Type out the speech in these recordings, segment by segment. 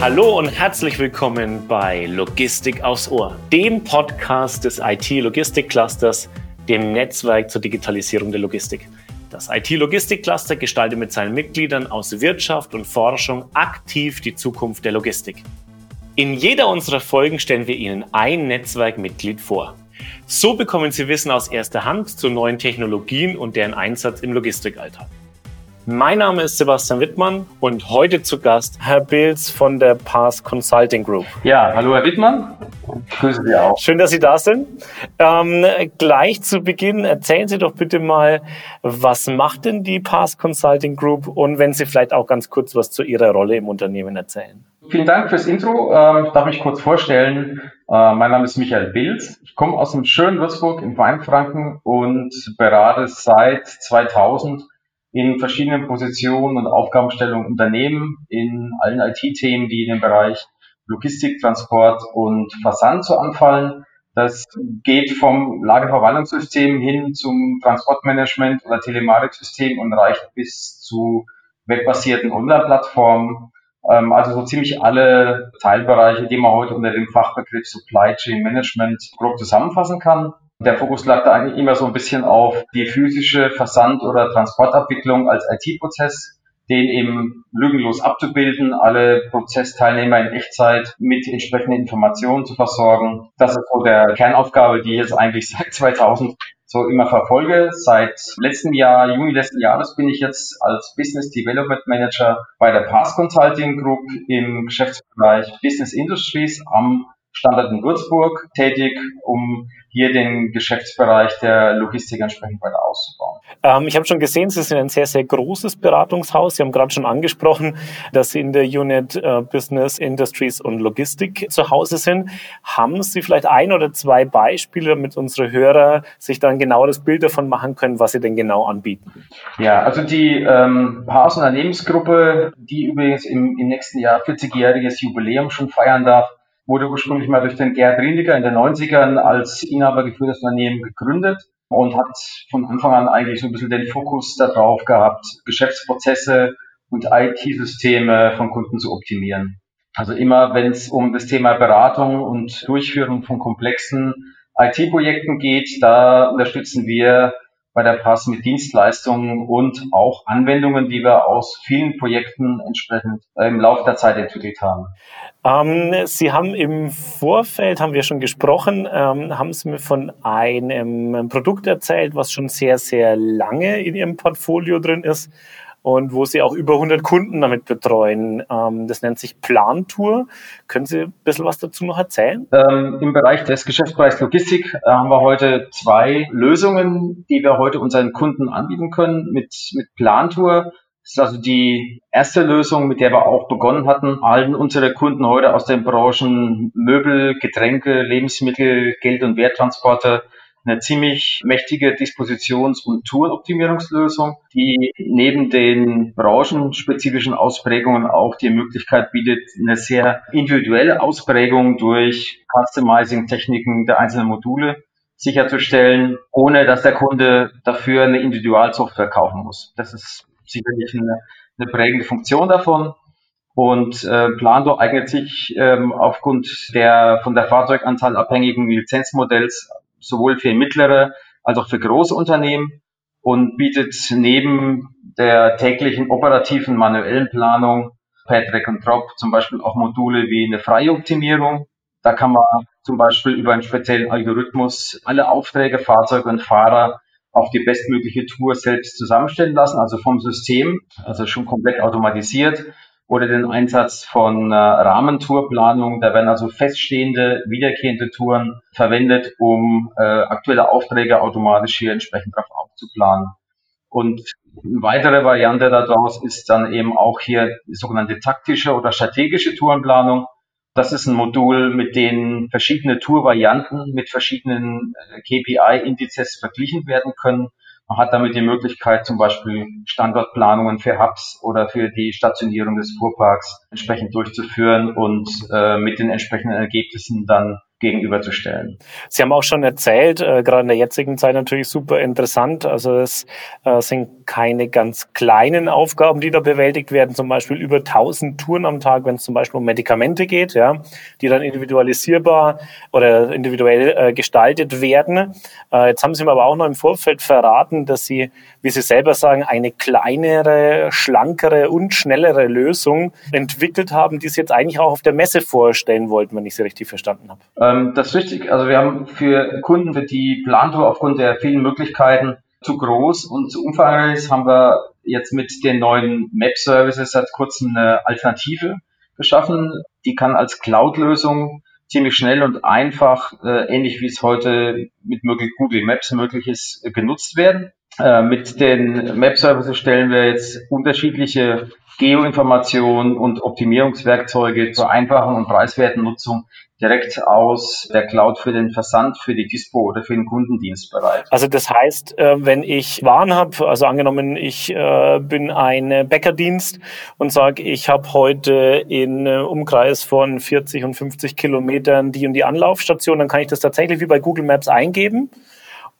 Hallo und herzlich willkommen bei Logistik aufs Ohr, dem Podcast des IT-Logistik-Clusters, dem Netzwerk zur Digitalisierung der Logistik. Das IT-Logistik-Cluster gestaltet mit seinen Mitgliedern aus Wirtschaft und Forschung aktiv die Zukunft der Logistik. In jeder unserer Folgen stellen wir Ihnen ein Netzwerkmitglied vor. So bekommen Sie Wissen aus erster Hand zu neuen Technologien und deren Einsatz im Logistikalltag. Mein Name ist Sebastian Wittmann und heute zu Gast Herr Bilz von der Pass Consulting Group. Ja, hallo Herr Wittmann. Ich grüße Sie auch. Schön, dass Sie da sind. Ähm, gleich zu Beginn erzählen Sie doch bitte mal, was macht denn die Pass Consulting Group und wenn Sie vielleicht auch ganz kurz was zu Ihrer Rolle im Unternehmen erzählen. Vielen Dank fürs Intro. Ähm, ich darf mich kurz vorstellen. Äh, mein Name ist Michael Bilz. Ich komme aus dem schönen Würzburg im Weinfranken und berate seit 2000 in verschiedenen Positionen und Aufgabenstellungen Unternehmen in allen IT-Themen, die in den Bereich Logistik, Transport und Versand so anfallen. Das geht vom Lagerverwaltungssystem hin zum Transportmanagement oder Telematiksystem und reicht bis zu webbasierten Online-Plattformen. Ähm, also so ziemlich alle Teilbereiche, die man heute unter dem Fachbegriff Supply Chain Management grob zusammenfassen kann. Der Fokus lag da eigentlich immer so ein bisschen auf die physische Versand- oder Transportabwicklung als IT-Prozess, den eben lückenlos abzubilden, alle Prozessteilnehmer in Echtzeit mit entsprechenden Informationen zu versorgen. Das ist so der Kernaufgabe, die ich jetzt eigentlich seit 2000 so immer verfolge. Seit letztem Jahr, Juni letzten Jahres, bin ich jetzt als Business Development Manager bei der Pass Consulting Group im Geschäftsbereich Business Industries am Standort in Würzburg tätig, um hier den Geschäftsbereich der Logistik entsprechend weiter auszubauen. Ähm, ich habe schon gesehen, Sie sind ein sehr, sehr großes Beratungshaus. Sie haben gerade schon angesprochen, dass Sie in der Unit äh, Business Industries und Logistik zu Hause sind. Haben Sie vielleicht ein oder zwei Beispiele, damit unsere Hörer sich dann genau das Bild davon machen können, was Sie denn genau anbieten? Ja, also die ähm, Paars Unternehmensgruppe, die übrigens im, im nächsten Jahr 40-jähriges Jubiläum schon feiern darf, wurde ursprünglich mal durch den Gerd Riediger in den 90ern als Inhaber geführtes Unternehmen gegründet und hat von Anfang an eigentlich so ein bisschen den Fokus darauf gehabt, Geschäftsprozesse und IT-Systeme von Kunden zu optimieren. Also immer, wenn es um das Thema Beratung und Durchführung von komplexen IT-Projekten geht, da unterstützen wir bei der Pass mit Dienstleistungen und auch Anwendungen, die wir aus vielen Projekten entsprechend im Laufe der Zeit entwickelt haben. Ähm, Sie haben im Vorfeld, haben wir schon gesprochen, ähm, haben Sie mir von einem Produkt erzählt, was schon sehr, sehr lange in Ihrem Portfolio drin ist und wo Sie auch über 100 Kunden damit betreuen. Ähm, das nennt sich Plantour. Können Sie ein bisschen was dazu noch erzählen? Ähm, Im Bereich des Geschäftsbereichs Logistik haben wir heute zwei Lösungen, die wir heute unseren Kunden anbieten können mit, mit Plantour. Das ist also die erste Lösung, mit der wir auch begonnen hatten, allen unsere Kunden heute aus den Branchen Möbel, Getränke, Lebensmittel, Geld- und Werttransporte eine ziemlich mächtige Dispositions- und Tourenoptimierungslösung, die neben den branchenspezifischen Ausprägungen auch die Möglichkeit bietet, eine sehr individuelle Ausprägung durch Customizing-Techniken der einzelnen Module sicherzustellen, ohne dass der Kunde dafür eine Individualsoftware kaufen muss. Das ist sicherlich eine, eine prägende Funktion davon. Und äh, Plando eignet sich ähm, aufgrund der von der Fahrzeuganzahl abhängigen Lizenzmodells sowohl für mittlere als auch für große Unternehmen und bietet neben der täglichen operativen manuellen Planung per Drag and Drop zum Beispiel auch Module wie eine freie Optimierung. Da kann man zum Beispiel über einen speziellen Algorithmus alle Aufträge, Fahrzeuge und Fahrer auf die bestmögliche Tour selbst zusammenstellen lassen, also vom System, also schon komplett automatisiert oder den Einsatz von äh, Rahmentourplanung. Da werden also feststehende, wiederkehrende Touren verwendet, um äh, aktuelle Aufträge automatisch hier entsprechend drauf aufzuplanen. Und eine weitere Variante daraus ist dann eben auch hier die sogenannte taktische oder strategische Tourenplanung. Das ist ein Modul, mit dem verschiedene Tourvarianten mit verschiedenen äh, KPI-Indizes verglichen werden können man hat damit die Möglichkeit, zum Beispiel Standortplanungen für Hubs oder für die Stationierung des Fuhrparks entsprechend durchzuführen und äh, mit den entsprechenden Ergebnissen dann gegenüberzustellen. Sie haben auch schon erzählt, äh, gerade in der jetzigen Zeit natürlich super interessant. Also es äh, sind keine ganz kleinen Aufgaben, die da bewältigt werden. Zum Beispiel über 1000 Touren am Tag, wenn es zum Beispiel um Medikamente geht, ja, die dann individualisierbar oder individuell äh, gestaltet werden. Äh, jetzt haben Sie mir aber auch noch im Vorfeld verraten, dass Sie, wie Sie selber sagen, eine kleinere, schlankere und schnellere Lösung entwickelt haben, die Sie jetzt eigentlich auch auf der Messe vorstellen wollten, wenn ich Sie richtig verstanden habe. Ähm, das ist richtig. Also wir haben für Kunden, für die Plantour aufgrund der vielen Möglichkeiten zu groß und zu umfangreich ist, haben wir jetzt mit den neuen Map-Services seit kurzem eine Alternative geschaffen. Die kann als Cloud-Lösung ziemlich schnell und einfach, äh, ähnlich wie es heute mit möglich Google Maps möglich ist, äh, genutzt werden. Äh, mit den Map-Services stellen wir jetzt unterschiedliche Geoinformationen und Optimierungswerkzeuge zur einfachen und preiswerten Nutzung direkt aus der Cloud für den Versand, für die Dispo oder für den Kundendienst bereit. Also das heißt, äh, wenn ich Waren habe, also angenommen, ich äh, bin ein Bäckerdienst und sage, ich habe heute in Umkreis von 40 und 50 Kilometern die und die Anlaufstation, dann kann ich das tatsächlich wie bei Google Maps eingeben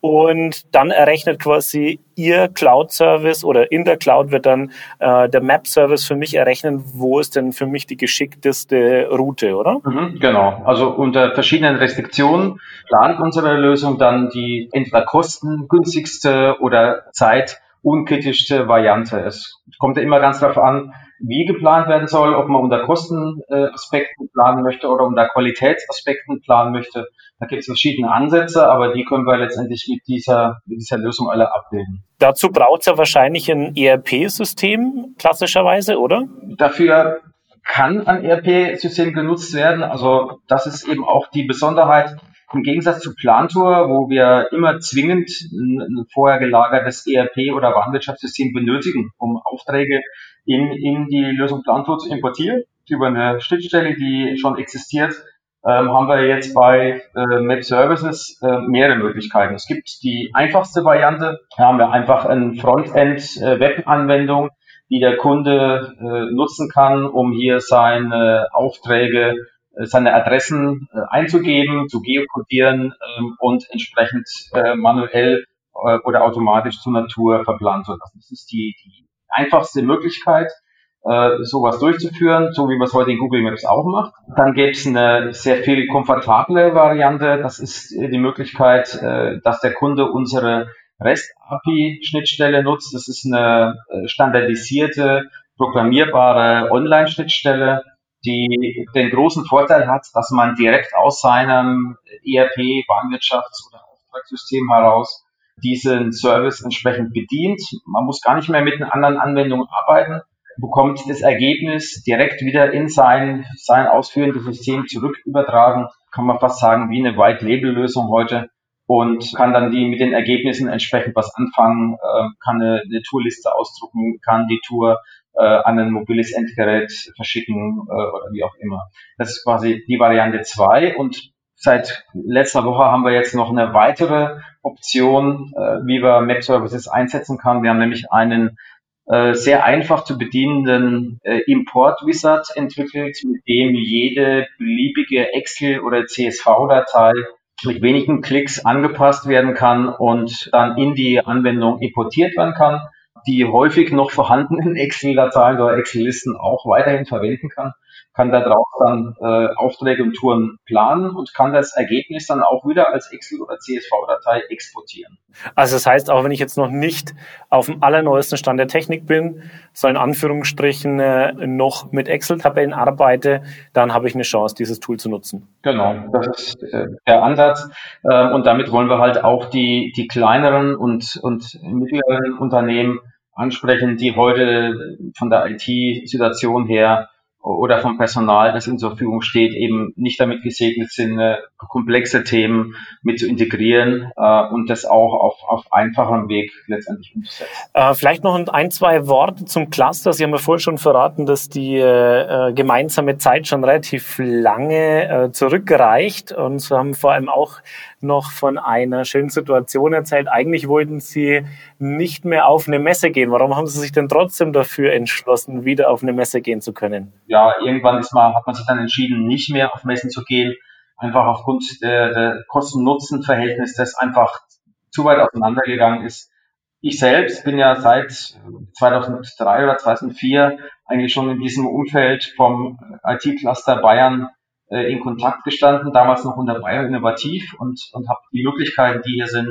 und dann errechnet quasi Ihr Cloud-Service oder in der Cloud wird dann äh, der Map-Service für mich errechnen, wo ist denn für mich die geschickteste Route, oder? Mhm, genau. Also unter verschiedenen Restriktionen plant unsere Lösung dann die entweder kostengünstigste oder zeitunkritischste Variante. Es kommt ja immer ganz darauf an, wie geplant werden soll, ob man unter Kostenaspekten planen möchte oder unter Qualitätsaspekten planen möchte. Da gibt es verschiedene Ansätze, aber die können wir letztendlich mit dieser, mit dieser Lösung alle abbilden. Dazu braucht es ja wahrscheinlich ein ERP-System, klassischerweise, oder? Dafür kann ein ERP-System genutzt werden. Also das ist eben auch die Besonderheit im Gegensatz zu Plantour, wo wir immer zwingend ein vorher gelagertes ERP oder Warenwirtschaftssystem benötigen, um Aufträge in, in die Lösung Plantour zu importieren, über eine Schnittstelle, die schon existiert, ähm, haben wir jetzt bei äh, Map Services äh, mehrere Möglichkeiten. Es gibt die einfachste Variante, da haben wir einfach eine Frontend-Web-Anwendung, äh, die der Kunde äh, nutzen kann, um hier seine Aufträge seine Adressen äh, einzugeben, zu geokodieren ähm, und entsprechend äh, manuell äh, oder automatisch zur Natur verplanen zu lassen. Das ist die, die einfachste Möglichkeit, äh, sowas durchzuführen, so wie man es heute in Google Maps auch macht. Dann gäbe es eine sehr viel komfortable Variante. Das ist die Möglichkeit, äh, dass der Kunde unsere REST-API-Schnittstelle nutzt. Das ist eine äh, standardisierte, programmierbare Online-Schnittstelle, die den großen Vorteil hat, dass man direkt aus seinem ERP, Warenwirtschafts- oder Auftragssystem heraus diesen Service entsprechend bedient. Man muss gar nicht mehr mit einer anderen Anwendung arbeiten, bekommt das Ergebnis direkt wieder in sein, sein ausführendes System zurück übertragen. Kann man fast sagen, wie eine White-Label-Lösung heute und kann dann die mit den Ergebnissen entsprechend was anfangen, äh, kann eine, eine Tourliste ausdrucken, kann die Tour äh, an ein mobiles Endgerät verschicken äh, oder wie auch immer. Das ist quasi die Variante 2 und seit letzter Woche haben wir jetzt noch eine weitere Option, äh, wie wir Map Services einsetzen kann. Wir haben nämlich einen äh, sehr einfach zu bedienenden äh, Import Wizard entwickelt, mit dem jede beliebige Excel oder CSV-Datei mit wenigen Klicks angepasst werden kann und dann in die Anwendung importiert werden kann die häufig noch vorhandenen Excel-Dateien oder Excel-Listen auch weiterhin verwenden kann, kann da drauf dann äh, Aufträge und Touren planen und kann das Ergebnis dann auch wieder als Excel- oder CSV-Datei exportieren. Also das heißt, auch wenn ich jetzt noch nicht auf dem allerneuesten Stand der Technik bin, so in Anführungsstrichen äh, noch mit Excel-Tabellen arbeite, dann habe ich eine Chance, dieses Tool zu nutzen. Genau, das ist äh, der Ansatz. Äh, und damit wollen wir halt auch die, die kleineren und, und mittleren Unternehmen ansprechen, die heute von der IT-Situation her oder vom Personal, das ihnen zur Verfügung steht, eben nicht damit gesegnet sind, äh, komplexe Themen mit zu integrieren äh, und das auch auf, auf einfachem Weg letztendlich umzusetzen. Äh, vielleicht noch ein, zwei Worte zum Cluster. Sie haben ja vorhin schon verraten, dass die äh, gemeinsame Zeit schon relativ lange äh, zurückreicht und Sie haben vor allem auch noch von einer schönen Situation erzählt. Eigentlich wollten Sie nicht mehr auf eine Messe gehen. Warum haben Sie sich denn trotzdem dafür entschlossen, wieder auf eine Messe gehen zu können? Ja, irgendwann ist mal, hat man sich dann entschieden, nicht mehr auf Messen zu gehen. einfach aufgrund der, der Kosten-Nutzen-Verhältnis, das einfach zu weit auseinandergegangen ist. Ich selbst bin ja seit 2003 oder 2004 eigentlich schon in diesem Umfeld vom IT-Cluster Bayern äh, in Kontakt gestanden, damals noch unter Bayern Innovativ und, und habe die Möglichkeiten, die hier sind,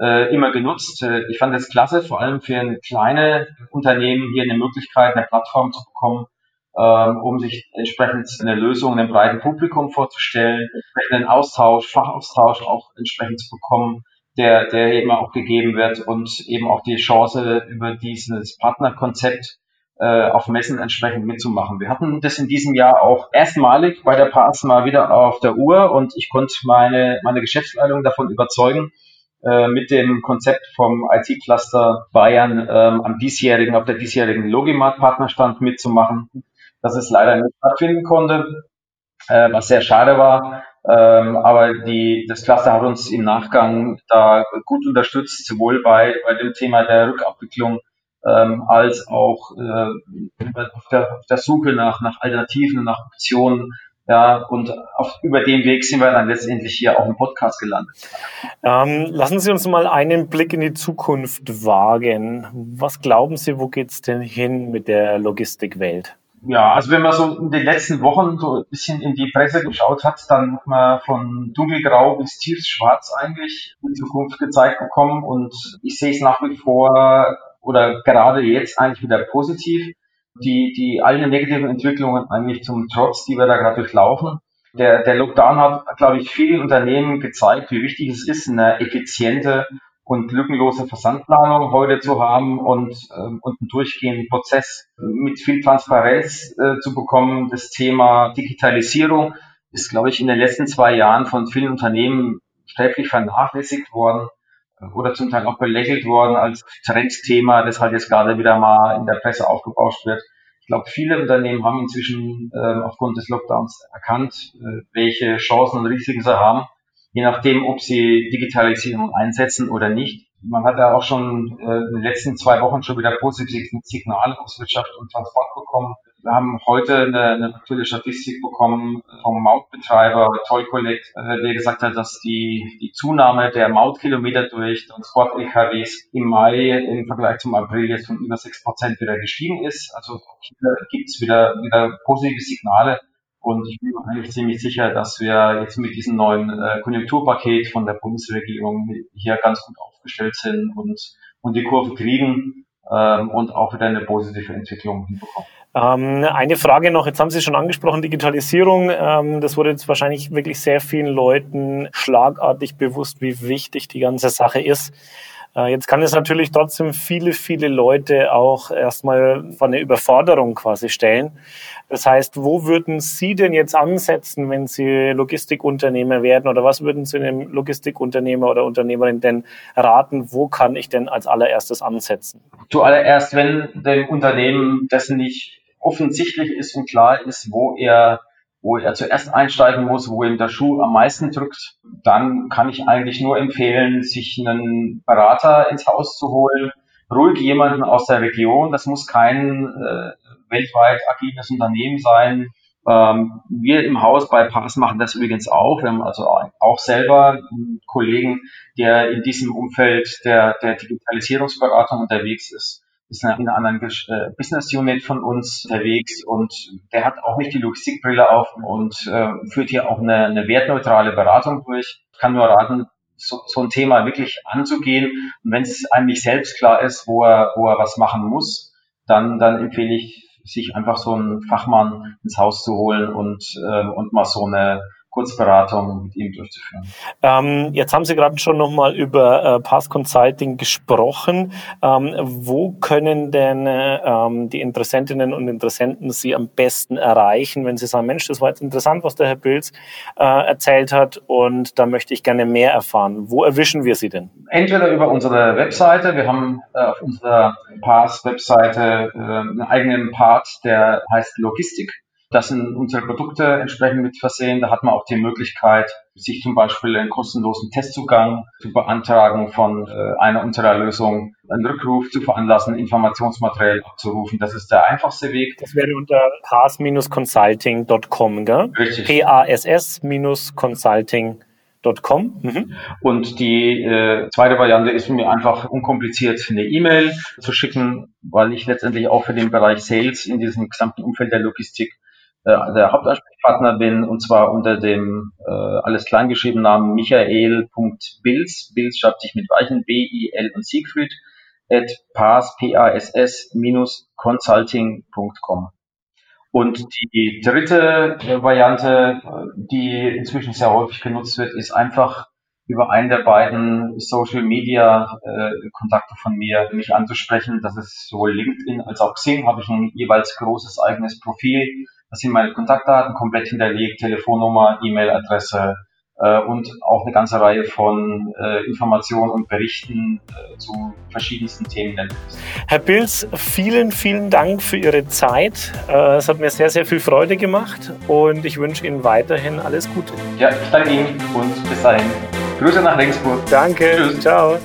äh, immer genutzt. Äh, ich fand es klasse, vor allem für ein kleine Unternehmen hier eine Möglichkeit, eine Plattform zu bekommen, um sich entsprechend eine Lösung einem breiten Publikum vorzustellen, einen Austausch, Fachaustausch auch entsprechend zu bekommen, der, der eben auch gegeben wird und eben auch die Chance über dieses Partnerkonzept äh, auf Messen entsprechend mitzumachen. Wir hatten das in diesem Jahr auch erstmalig bei der PAS mal wieder auf der Uhr und ich konnte meine, meine Geschäftsleitung davon überzeugen, äh, mit dem Konzept vom IT-Cluster Bayern ähm, am diesjährigen, auf der diesjährigen Logimart-Partnerstand mitzumachen, dass es leider nicht stattfinden konnte, äh, was sehr schade war. Ähm, aber die, das Cluster hat uns im Nachgang da gut unterstützt, sowohl bei, bei dem Thema der Rückabwicklung ähm, als auch äh, auf, der, auf der Suche nach, nach Alternativen, nach Optionen, ja, und auf, über den Weg sind wir dann letztendlich hier auch im Podcast gelandet. Ähm, lassen Sie uns mal einen Blick in die Zukunft wagen. Was glauben Sie, wo geht's denn hin mit der Logistikwelt? Ja, also wenn man so in den letzten Wochen so ein bisschen in die Presse geschaut hat, dann hat man von dunkelgrau bis tiefschwarz eigentlich die Zukunft gezeigt bekommen und ich sehe es nach wie vor oder gerade jetzt eigentlich wieder positiv die, die alle negativen Entwicklungen eigentlich zum Trotz, die wir da gerade durchlaufen. Der, der Lockdown hat, glaube ich, vielen Unternehmen gezeigt, wie wichtig es ist, eine effiziente und lückenlose Versandplanung heute zu haben und, ähm, und einen durchgehenden Prozess mit viel Transparenz äh, zu bekommen. Das Thema Digitalisierung ist, glaube ich, in den letzten zwei Jahren von vielen Unternehmen sträflich vernachlässigt worden oder zum Teil auch belächelt worden als Trendthema, das halt jetzt gerade wieder mal in der Presse aufgebauscht wird. Ich glaube, viele Unternehmen haben inzwischen äh, aufgrund des Lockdowns erkannt, äh, welche Chancen und Risiken sie haben, je nachdem, ob sie Digitalisierung einsetzen oder nicht. Man hat ja auch schon äh, in den letzten zwei Wochen schon wieder positive Signale aus Wirtschaft und Transport bekommen. Wir haben heute eine, eine aktuelle Statistik bekommen vom Mautbetreiber Toy Collect, äh, der gesagt hat, dass die, die Zunahme der Mautkilometer durch Transport-LKWs im Mai im Vergleich zum April jetzt von über sechs Prozent wieder gestiegen ist. Also gibt es wieder, wieder positive Signale. Und ich bin mir eigentlich ziemlich sicher, dass wir jetzt mit diesem neuen äh, Konjunkturpaket von der Bundesregierung hier ganz gut aufgestellt sind und, und die Kurve kriegen ähm, und auch wieder eine positive Entwicklung hinbekommen. Ähm, eine Frage noch, jetzt haben Sie schon angesprochen, Digitalisierung. Ähm, das wurde jetzt wahrscheinlich wirklich sehr vielen Leuten schlagartig bewusst, wie wichtig die ganze Sache ist. Äh, jetzt kann es natürlich trotzdem viele, viele Leute auch erstmal vor eine Überforderung quasi stellen. Das heißt, wo würden Sie denn jetzt ansetzen, wenn Sie Logistikunternehmer werden oder was würden Sie einem Logistikunternehmer oder Unternehmerin denn raten? Wo kann ich denn als allererstes ansetzen? Zuallererst, wenn dem Unternehmen dessen nicht offensichtlich ist und klar ist, wo er wo er zuerst einsteigen muss, wo ihm der Schuh am meisten drückt, dann kann ich eigentlich nur empfehlen, sich einen Berater ins Haus zu holen, ruhig jemanden aus der Region. Das muss kein äh, weltweit agiles Unternehmen sein. Ähm, wir im Haus bei Pass machen das übrigens auch. Wir haben also auch selber einen Kollegen, der in diesem Umfeld der, der Digitalisierungsberatung unterwegs ist ist in einer anderen äh, Business Unit von uns unterwegs und der hat auch nicht die Logistikbrille auf und äh, führt hier auch eine, eine wertneutrale Beratung durch. Ich kann nur raten, so, so ein Thema wirklich anzugehen. Und wenn es einem nicht selbst klar ist, wo er, wo er was machen muss, dann, dann empfehle ich, sich einfach so einen Fachmann ins Haus zu holen und, äh, und mal so eine Kurzberatung mit ihm durchzuführen. Ähm, jetzt haben Sie gerade schon nochmal über äh, Pass Consulting gesprochen. Ähm, wo können denn äh, ähm, die Interessentinnen und Interessenten Sie am besten erreichen, wenn Sie sagen, Mensch, das war jetzt interessant, was der Herr Bilz äh, erzählt hat und da möchte ich gerne mehr erfahren. Wo erwischen wir Sie denn? Entweder über unsere Webseite. Wir haben äh, auf unserer Pass-Webseite äh, einen eigenen Part, der heißt Logistik Das sind unsere Produkte entsprechend mit versehen. Da hat man auch die Möglichkeit, sich zum Beispiel einen kostenlosen Testzugang zu beantragen von äh, einer unserer Lösungen, einen Rückruf zu veranlassen, Informationsmaterial abzurufen. Das ist der einfachste Weg. Das wäre unter pass-consulting.com, gell? Richtig. P-A-S-S-consulting.com. Mhm. Und die äh, zweite Variante ist mir einfach unkompliziert eine E-Mail zu schicken, weil ich letztendlich auch für den Bereich Sales in diesem gesamten Umfeld der Logistik äh, der Hauptansprechpartner bin, und zwar unter dem äh, alles kleingeschriebenen Namen michael.bills, Bills schreibt sich mit Weichen, B-I-L und Siegfried, at pass, P-A-S-S, consulting.com. Und die dritte äh, Variante, die inzwischen sehr häufig genutzt wird, ist einfach über einen der beiden Social Media äh, Kontakte von mir mich anzusprechen. Das ist sowohl LinkedIn als auch Xing, habe ich ein jeweils großes eigenes Profil das sind meine Kontaktdaten komplett hinterlegt, Telefonnummer, E-Mail-Adresse äh, und auch eine ganze Reihe von äh, Informationen und Berichten äh, zu verschiedensten Themen. Herr Pilz, vielen, vielen Dank für Ihre Zeit. Äh, es hat mir sehr, sehr viel Freude gemacht und ich wünsche Ihnen weiterhin alles Gute. Ja, ich danke Ihnen und bis dahin. Grüße nach Regensburg. Danke. Tschüss. Ciao.